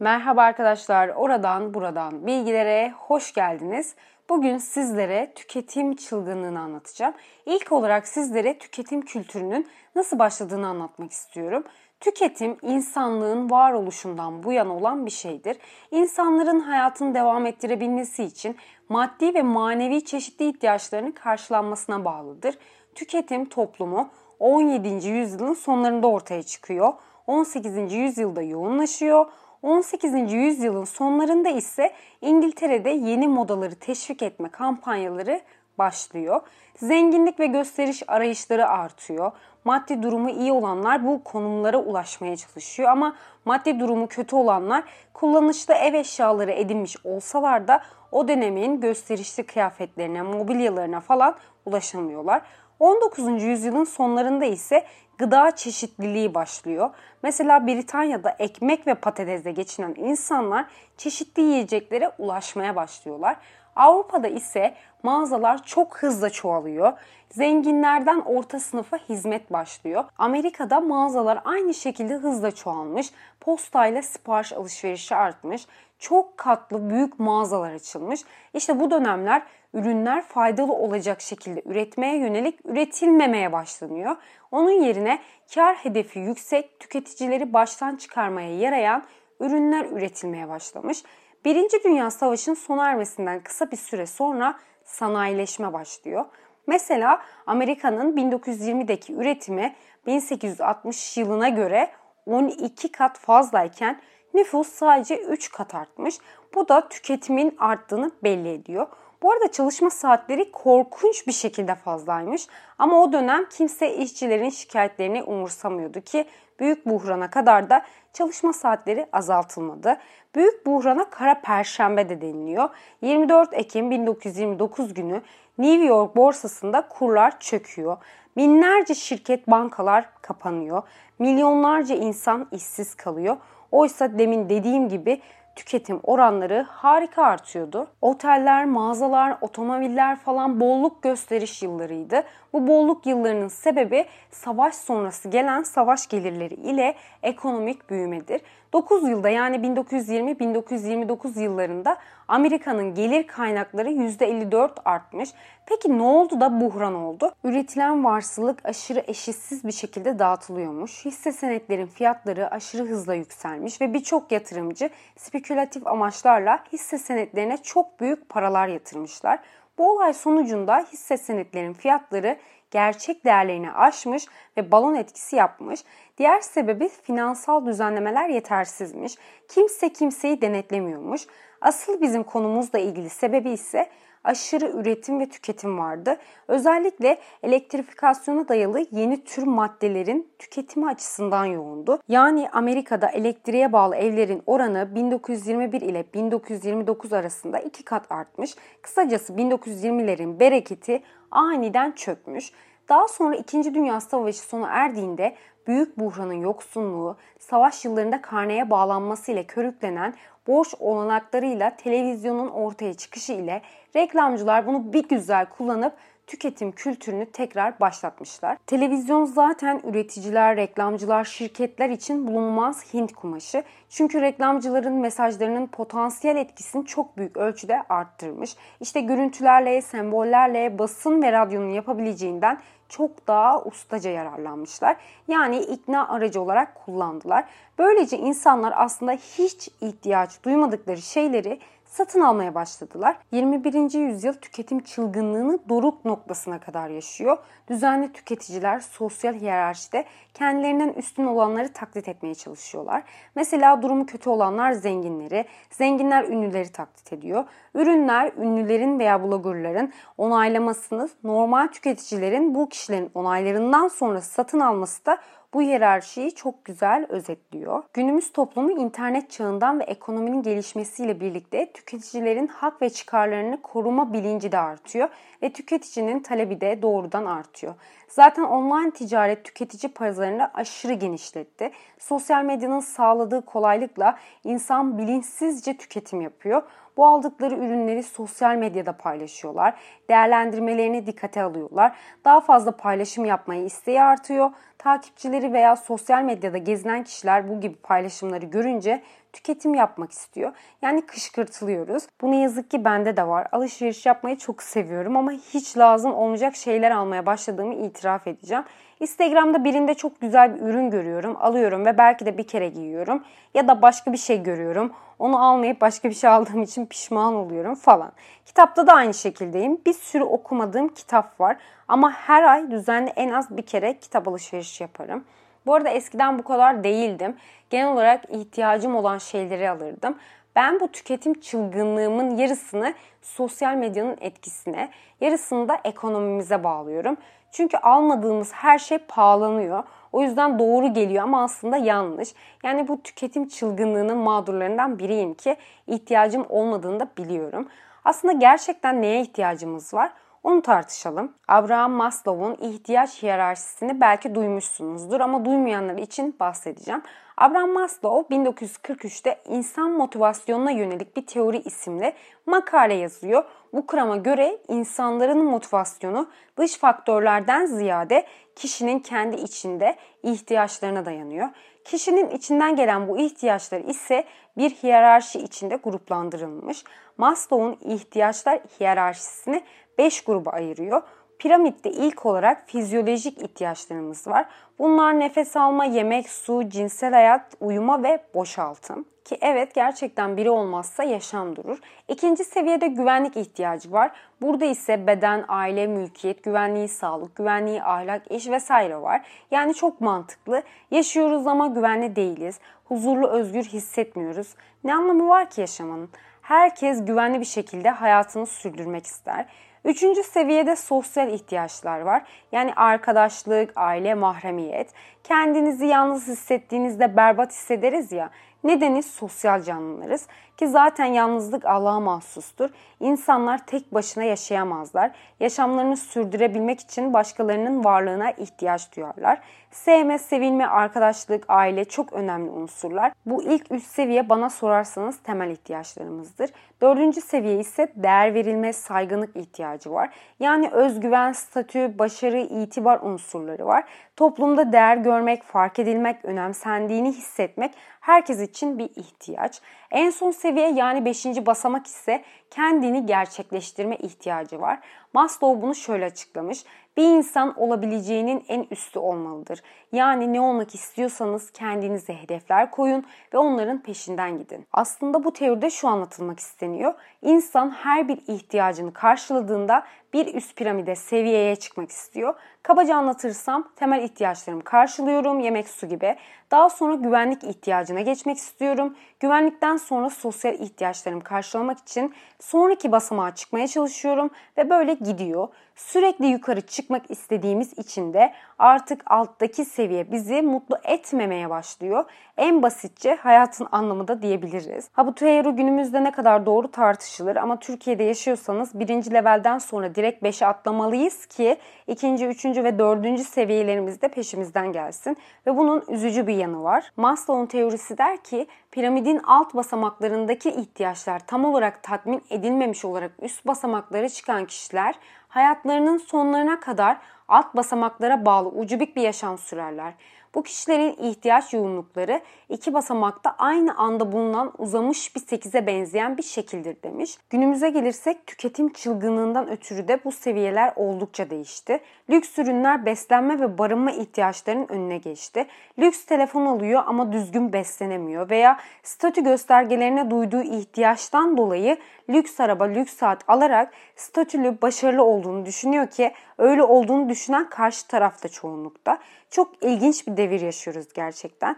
Merhaba arkadaşlar, oradan buradan bilgilere hoş geldiniz. Bugün sizlere tüketim çılgınlığını anlatacağım. İlk olarak sizlere tüketim kültürünün nasıl başladığını anlatmak istiyorum. Tüketim insanlığın varoluşundan bu yana olan bir şeydir. İnsanların hayatını devam ettirebilmesi için maddi ve manevi çeşitli ihtiyaçlarının karşılanmasına bağlıdır. Tüketim toplumu 17. yüzyılın sonlarında ortaya çıkıyor. 18. yüzyılda yoğunlaşıyor. 18. yüzyılın sonlarında ise İngiltere'de yeni modaları teşvik etme kampanyaları başlıyor. Zenginlik ve gösteriş arayışları artıyor. Maddi durumu iyi olanlar bu konumlara ulaşmaya çalışıyor ama maddi durumu kötü olanlar kullanışlı ev eşyaları edinmiş olsalar da o dönemin gösterişli kıyafetlerine, mobilyalarına falan ulaşamıyorlar. 19. yüzyılın sonlarında ise gıda çeşitliliği başlıyor. Mesela Britanya'da ekmek ve patatesle geçinen insanlar çeşitli yiyeceklere ulaşmaya başlıyorlar. Avrupa'da ise mağazalar çok hızla çoğalıyor. Zenginlerden orta sınıfa hizmet başlıyor. Amerika'da mağazalar aynı şekilde hızla çoğalmış. Postayla sipariş alışverişi artmış. Çok katlı büyük mağazalar açılmış. İşte bu dönemler ürünler faydalı olacak şekilde üretmeye yönelik üretilmemeye başlanıyor. Onun yerine kar hedefi yüksek, tüketicileri baştan çıkarmaya yarayan ürünler üretilmeye başlamış. Birinci Dünya Savaşı'nın sona ermesinden kısa bir süre sonra sanayileşme başlıyor. Mesela Amerika'nın 1920'deki üretimi 1860 yılına göre 12 kat fazlayken nüfus sadece 3 kat artmış. Bu da tüketimin arttığını belli ediyor. Bu arada çalışma saatleri korkunç bir şekilde fazlaymış. Ama o dönem kimse işçilerin şikayetlerini umursamıyordu ki büyük buhrana kadar da çalışma saatleri azaltılmadı. Büyük buhrana kara perşembe de deniliyor. 24 Ekim 1929 günü New York borsasında kurlar çöküyor. Binlerce şirket, bankalar kapanıyor. Milyonlarca insan işsiz kalıyor. Oysa demin dediğim gibi tüketim oranları harika artıyordu. Oteller, mağazalar, otomobiller falan bolluk gösteriş yıllarıydı. Bu bolluk yıllarının sebebi savaş sonrası gelen savaş gelirleri ile ekonomik büyümedir. 9 yılda yani 1920-1929 yıllarında Amerika'nın gelir kaynakları %54 artmış. Peki ne oldu da buhran oldu? Üretilen varsılık aşırı eşitsiz bir şekilde dağıtılıyormuş. Hisse senetlerin fiyatları aşırı hızla yükselmiş ve birçok yatırımcı spekülatif amaçlarla hisse senetlerine çok büyük paralar yatırmışlar. Bu olay sonucunda hisse senetlerin fiyatları gerçek değerlerini aşmış ve balon etkisi yapmış. Diğer sebebi finansal düzenlemeler yetersizmiş. Kimse kimseyi denetlemiyormuş. Asıl bizim konumuzla ilgili sebebi ise aşırı üretim ve tüketim vardı. Özellikle elektrifikasyona dayalı yeni tür maddelerin tüketimi açısından yoğundu. Yani Amerika'da elektriğe bağlı evlerin oranı 1921 ile 1929 arasında iki kat artmış. Kısacası 1920'lerin bereketi aniden çökmüş. Daha sonra 2. Dünya Savaşı sona erdiğinde büyük buhranın yoksunluğu, savaş yıllarında karneye bağlanması ile körüklenen borç olanaklarıyla televizyonun ortaya çıkışı ile reklamcılar bunu bir güzel kullanıp tüketim kültürünü tekrar başlatmışlar. Televizyon zaten üreticiler, reklamcılar, şirketler için bulunmaz Hint kumaşı. Çünkü reklamcıların mesajlarının potansiyel etkisini çok büyük ölçüde arttırmış. İşte görüntülerle, sembollerle basın ve radyonun yapabileceğinden çok daha ustaca yararlanmışlar. Yani ikna aracı olarak kullandılar. Böylece insanlar aslında hiç ihtiyaç duymadıkları şeyleri satın almaya başladılar. 21. yüzyıl tüketim çılgınlığını doruk noktasına kadar yaşıyor. Düzenli tüketiciler sosyal hiyerarşide kendilerinden üstün olanları taklit etmeye çalışıyorlar. Mesela durumu kötü olanlar zenginleri, zenginler ünlüleri taklit ediyor. Ürünler ünlülerin veya bloggerların onaylamasını normal tüketicilerin bu kişilerin onaylarından sonra satın alması da bu hiyerarşiyi çok güzel özetliyor. Günümüz toplumu internet çağından ve ekonominin gelişmesiyle birlikte tüketicilerin hak ve çıkarlarını koruma bilinci de artıyor ve tüketicinin talebi de doğrudan artıyor. Zaten online ticaret tüketici pazarını aşırı genişletti. Sosyal medyanın sağladığı kolaylıkla insan bilinçsizce tüketim yapıyor. Bu aldıkları ürünleri sosyal medyada paylaşıyorlar. Değerlendirmelerini dikkate alıyorlar. Daha fazla paylaşım yapmayı isteği artıyor. Takipçileri veya sosyal medyada gezinen kişiler bu gibi paylaşımları görünce tüketim yapmak istiyor. Yani kışkırtılıyoruz. Bu ne yazık ki bende de var. Alışveriş yapmayı çok seviyorum ama hiç lazım olmayacak şeyler almaya başladığımı itiraf edeceğim. Instagram'da birinde çok güzel bir ürün görüyorum, alıyorum ve belki de bir kere giyiyorum. Ya da başka bir şey görüyorum. Onu almayıp başka bir şey aldığım için pişman oluyorum falan. Kitapta da aynı şekildeyim. Bir sürü okumadığım kitap var. Ama her ay düzenli en az bir kere kitap alışverişi yaparım. Bu arada eskiden bu kadar değildim. Genel olarak ihtiyacım olan şeyleri alırdım. Ben bu tüketim çılgınlığımın yarısını sosyal medyanın etkisine, yarısını da ekonomimize bağlıyorum. Çünkü almadığımız her şey pahalanıyor. O yüzden doğru geliyor ama aslında yanlış. Yani bu tüketim çılgınlığının mağdurlarından biriyim ki ihtiyacım olmadığını da biliyorum. Aslında gerçekten neye ihtiyacımız var? Onu tartışalım. Abraham Maslow'un ihtiyaç hiyerarşisini belki duymuşsunuzdur ama duymayanlar için bahsedeceğim. Abraham Maslow 1943'te insan motivasyonuna yönelik bir teori isimli makale yazıyor. Bu kurama göre insanların motivasyonu dış faktörlerden ziyade kişinin kendi içinde ihtiyaçlarına dayanıyor. Kişinin içinden gelen bu ihtiyaçlar ise bir hiyerarşi içinde gruplandırılmış. Maslow'un ihtiyaçlar hiyerarşisini 5 gruba ayırıyor. Piramitte ilk olarak fizyolojik ihtiyaçlarımız var. Bunlar nefes alma, yemek, su, cinsel hayat, uyuma ve boşaltım. Ki evet gerçekten biri olmazsa yaşam durur. İkinci seviyede güvenlik ihtiyacı var. Burada ise beden, aile, mülkiyet, güvenliği, sağlık, güvenliği, ahlak, iş vesaire var. Yani çok mantıklı. Yaşıyoruz ama güvenli değiliz. Huzurlu, özgür hissetmiyoruz. Ne anlamı var ki yaşamanın? Herkes güvenli bir şekilde hayatını sürdürmek ister. Üçüncü seviyede sosyal ihtiyaçlar var. Yani arkadaşlık, aile, mahremiyet. Kendinizi yalnız hissettiğinizde berbat hissederiz ya. Nedeni sosyal canlılarız ki zaten yalnızlık Allah'a mahsustur. İnsanlar tek başına yaşayamazlar. Yaşamlarını sürdürebilmek için başkalarının varlığına ihtiyaç duyarlar. Sevme, sevilme, arkadaşlık, aile çok önemli unsurlar. Bu ilk üç seviye bana sorarsanız temel ihtiyaçlarımızdır. Dördüncü seviye ise değer verilme, saygınlık ihtiyacı var. Yani özgüven, statü, başarı, itibar unsurları var. Toplumda değer görmek, fark edilmek, önemsendiğini hissetmek herkes için bir ihtiyaç. En son seviye yani 5. basamak ise kendini gerçekleştirme ihtiyacı var. Maslow bunu şöyle açıklamış. Bir insan olabileceğinin en üstü olmalıdır. Yani ne olmak istiyorsanız kendinize hedefler koyun ve onların peşinden gidin. Aslında bu teoride şu anlatılmak isteniyor. İnsan her bir ihtiyacını karşıladığında bir üst piramide seviyeye çıkmak istiyor. Kabaca anlatırsam temel ihtiyaçlarımı karşılıyorum, yemek su gibi. Daha sonra güvenlik ihtiyacına geçmek istiyorum. Güvenlikten sonra sosyal ihtiyaçlarımı karşılamak için sonraki basamağa çıkmaya çalışıyorum ve böyle gidiyor. Sürekli yukarı çıkmak istediğimiz için de artık alttaki seviye bizi mutlu etmemeye başlıyor. En basitçe hayatın anlamı da diyebiliriz. Ha bu teori günümüzde ne kadar doğru tartışılır ama Türkiye'de yaşıyorsanız birinci levelden sonra direkt 5'e atlamalıyız ki ikinci, üçüncü ve dördüncü seviyelerimiz de peşimizden gelsin. Ve bunun üzücü bir yanı var. Maslow'un teorisi der ki piramidin alt basamaklarındaki ihtiyaçlar tam olarak tatmin edilmemiş olarak üst basamaklara çıkan kişiler hayatlarının sonlarına kadar alt basamaklara bağlı ucubik bir yaşam sürerler. Bu kişilerin ihtiyaç yoğunlukları iki basamakta aynı anda bulunan uzamış bir sekize benzeyen bir şekildir demiş. Günümüze gelirsek tüketim çılgınlığından ötürü de bu seviyeler oldukça değişti. Lüks ürünler beslenme ve barınma ihtiyaçlarının önüne geçti. Lüks telefon alıyor ama düzgün beslenemiyor veya statü göstergelerine duyduğu ihtiyaçtan dolayı lüks araba, lüks saat alarak statülü, başarılı olduğunu düşünüyor ki öyle olduğunu düşünen karşı tarafta çoğunlukta. Çok ilginç bir devir yaşıyoruz gerçekten.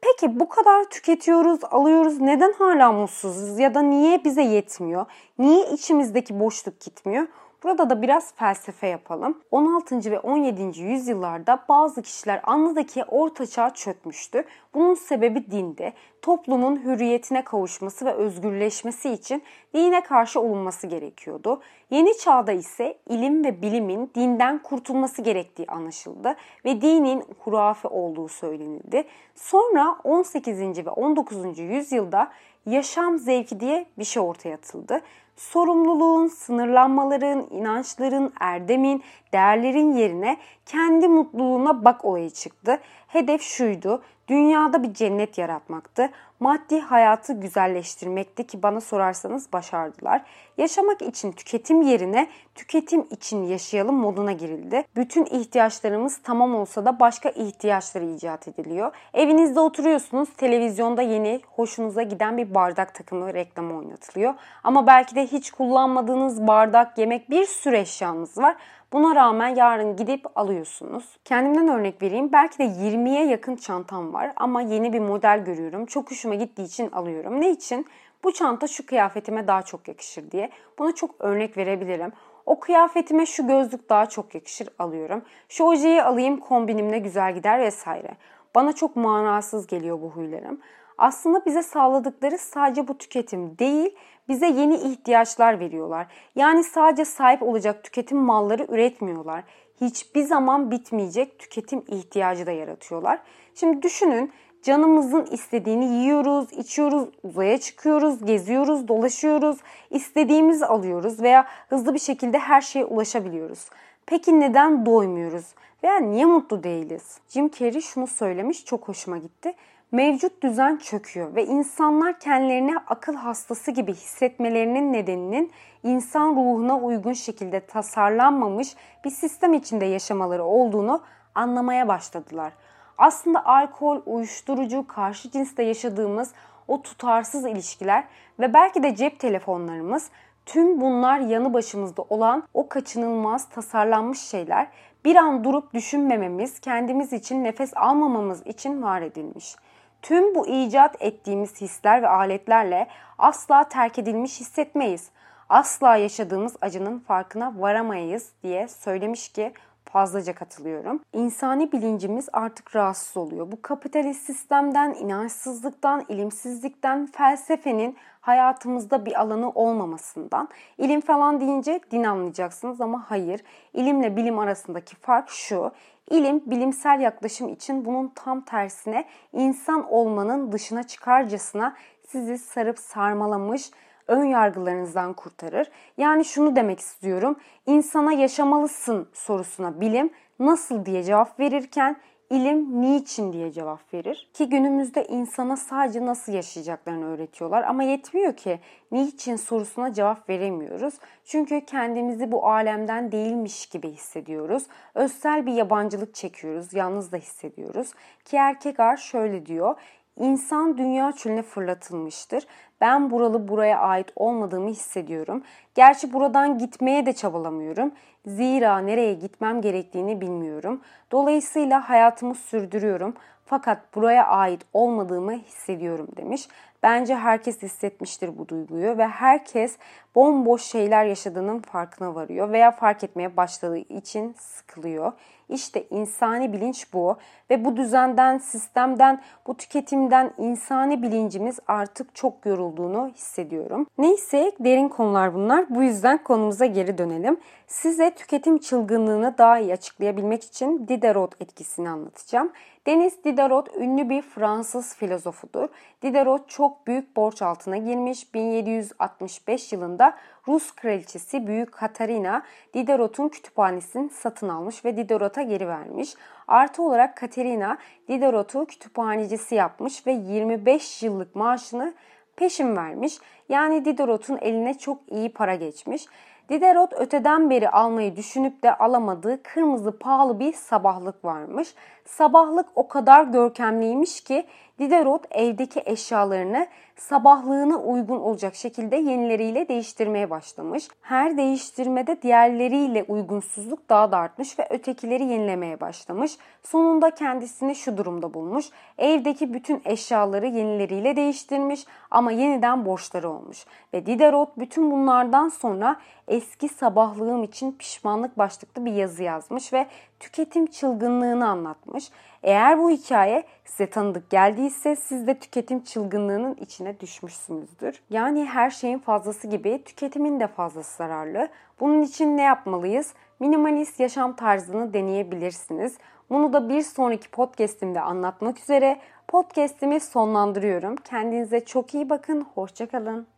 Peki bu kadar tüketiyoruz, alıyoruz. Neden hala mutsuzuz ya da niye bize yetmiyor? Niye içimizdeki boşluk gitmiyor? Burada da biraz felsefe yapalım. 16. ve 17. yüzyıllarda bazı kişiler anladaki ortaçağ çökmüştü. Bunun sebebi dindi. Toplumun hürriyetine kavuşması ve özgürleşmesi için dine karşı olunması gerekiyordu. Yeni çağda ise ilim ve bilimin dinden kurtulması gerektiği anlaşıldı ve dinin hurafe olduğu söylenildi. Sonra 18. ve 19. yüzyılda yaşam zevki diye bir şey ortaya atıldı sorumluluğun, sınırlanmaların, inançların, erdemin, değerlerin yerine kendi mutluluğuna bak olayı çıktı. Hedef şuydu, Dünyada bir cennet yaratmaktı. Maddi hayatı güzelleştirmekti ki bana sorarsanız başardılar. Yaşamak için tüketim yerine tüketim için yaşayalım moduna girildi. Bütün ihtiyaçlarımız tamam olsa da başka ihtiyaçları icat ediliyor. Evinizde oturuyorsunuz, televizyonda yeni, hoşunuza giden bir bardak takımı reklamı oynatılıyor. Ama belki de hiç kullanmadığınız bardak, yemek bir sürü eşyanız var. Buna rağmen yarın gidip alıyorsunuz. Kendimden örnek vereyim. Belki de 20'ye yakın çantam var ama yeni bir model görüyorum. Çok hoşuma gittiği için alıyorum. Ne için? Bu çanta şu kıyafetime daha çok yakışır diye. Buna çok örnek verebilirim. O kıyafetime şu gözlük daha çok yakışır alıyorum. Şu ojeyi alayım kombinimle güzel gider vesaire. Bana çok manasız geliyor bu huylarım. Aslında bize sağladıkları sadece bu tüketim değil, bize yeni ihtiyaçlar veriyorlar. Yani sadece sahip olacak tüketim malları üretmiyorlar. Hiçbir zaman bitmeyecek tüketim ihtiyacı da yaratıyorlar. Şimdi düşünün canımızın istediğini yiyoruz, içiyoruz, uzaya çıkıyoruz, geziyoruz, dolaşıyoruz, istediğimizi alıyoruz veya hızlı bir şekilde her şeye ulaşabiliyoruz. Peki neden doymuyoruz veya niye mutlu değiliz? Jim Carrey şunu söylemiş çok hoşuma gitti. Mevcut düzen çöküyor ve insanlar kendilerini akıl hastası gibi hissetmelerinin nedeninin insan ruhuna uygun şekilde tasarlanmamış bir sistem içinde yaşamaları olduğunu anlamaya başladılar. Aslında alkol, uyuşturucu, karşı cinste yaşadığımız o tutarsız ilişkiler ve belki de cep telefonlarımız tüm bunlar yanı başımızda olan o kaçınılmaz tasarlanmış şeyler bir an durup düşünmememiz, kendimiz için nefes almamamız için var edilmiş. Tüm bu icat ettiğimiz hisler ve aletlerle asla terk edilmiş hissetmeyiz. Asla yaşadığımız acının farkına varamayız diye söylemiş ki fazlaca katılıyorum. İnsani bilincimiz artık rahatsız oluyor. Bu kapitalist sistemden, inançsızlıktan, ilimsizlikten, felsefenin hayatımızda bir alanı olmamasından. İlim falan deyince din anlayacaksınız ama hayır. İlimle bilim arasındaki fark şu. İlim bilimsel yaklaşım için bunun tam tersine insan olmanın dışına çıkarcasına sizi sarıp sarmalamış, ön yargılarınızdan kurtarır. Yani şunu demek istiyorum. İnsana yaşamalısın sorusuna bilim nasıl diye cevap verirken ilim niçin diye cevap verir. Ki günümüzde insana sadece nasıl yaşayacaklarını öğretiyorlar ama yetmiyor ki niçin sorusuna cevap veremiyoruz. Çünkü kendimizi bu alemden değilmiş gibi hissediyoruz. Özsel bir yabancılık çekiyoruz, yalnız da hissediyoruz. Ki Erkekar şöyle diyor, İnsan dünya çölüne fırlatılmıştır. Ben buralı buraya ait olmadığımı hissediyorum. Gerçi buradan gitmeye de çabalamıyorum. Zira nereye gitmem gerektiğini bilmiyorum. Dolayısıyla hayatımı sürdürüyorum. Fakat buraya ait olmadığımı hissediyorum demiş. Bence herkes hissetmiştir bu duyguyu ve herkes bomboş şeyler yaşadığının farkına varıyor veya fark etmeye başladığı için sıkılıyor. İşte insani bilinç bu ve bu düzenden, sistemden, bu tüketimden insani bilincimiz artık çok yorulduğunu hissediyorum. Neyse derin konular bunlar. Bu yüzden konumuza geri dönelim. Size tüketim çılgınlığını daha iyi açıklayabilmek için Diderot etkisini anlatacağım. Denis Diderot ünlü bir Fransız filozofudur. Diderot çok büyük borç altına girmiş. 1765 yılında Rus kraliçesi Büyük Katarina Diderot'un kütüphanesini satın almış ve Diderot'a geri vermiş. Artı olarak Katerina Diderot'u kütüphanecisi yapmış ve 25 yıllık maaşını peşin vermiş. Yani Diderot'un eline çok iyi para geçmiş. Diderot öteden beri almayı düşünüp de alamadığı kırmızı pahalı bir sabahlık varmış. Sabahlık o kadar görkemliymiş ki Diderot evdeki eşyalarını sabahlığına uygun olacak şekilde yenileriyle değiştirmeye başlamış. Her değiştirmede diğerleriyle uygunsuzluk daha da artmış ve ötekileri yenilemeye başlamış. Sonunda kendisini şu durumda bulmuş. Evdeki bütün eşyaları yenileriyle değiştirmiş ama yeniden borçları olmuş. Ve Diderot bütün bunlardan sonra eski sabahlığım için pişmanlık başlıklı bir yazı yazmış ve tüketim çılgınlığını anlatmış. Eğer bu hikaye size tanıdık geldiyse siz de tüketim çılgınlığının içine düşmüşsünüzdür. Yani her şeyin fazlası gibi tüketimin de fazlası zararlı. Bunun için ne yapmalıyız? Minimalist yaşam tarzını deneyebilirsiniz. Bunu da bir sonraki podcastimde anlatmak üzere podcastimi sonlandırıyorum. Kendinize çok iyi bakın. Hoşçakalın.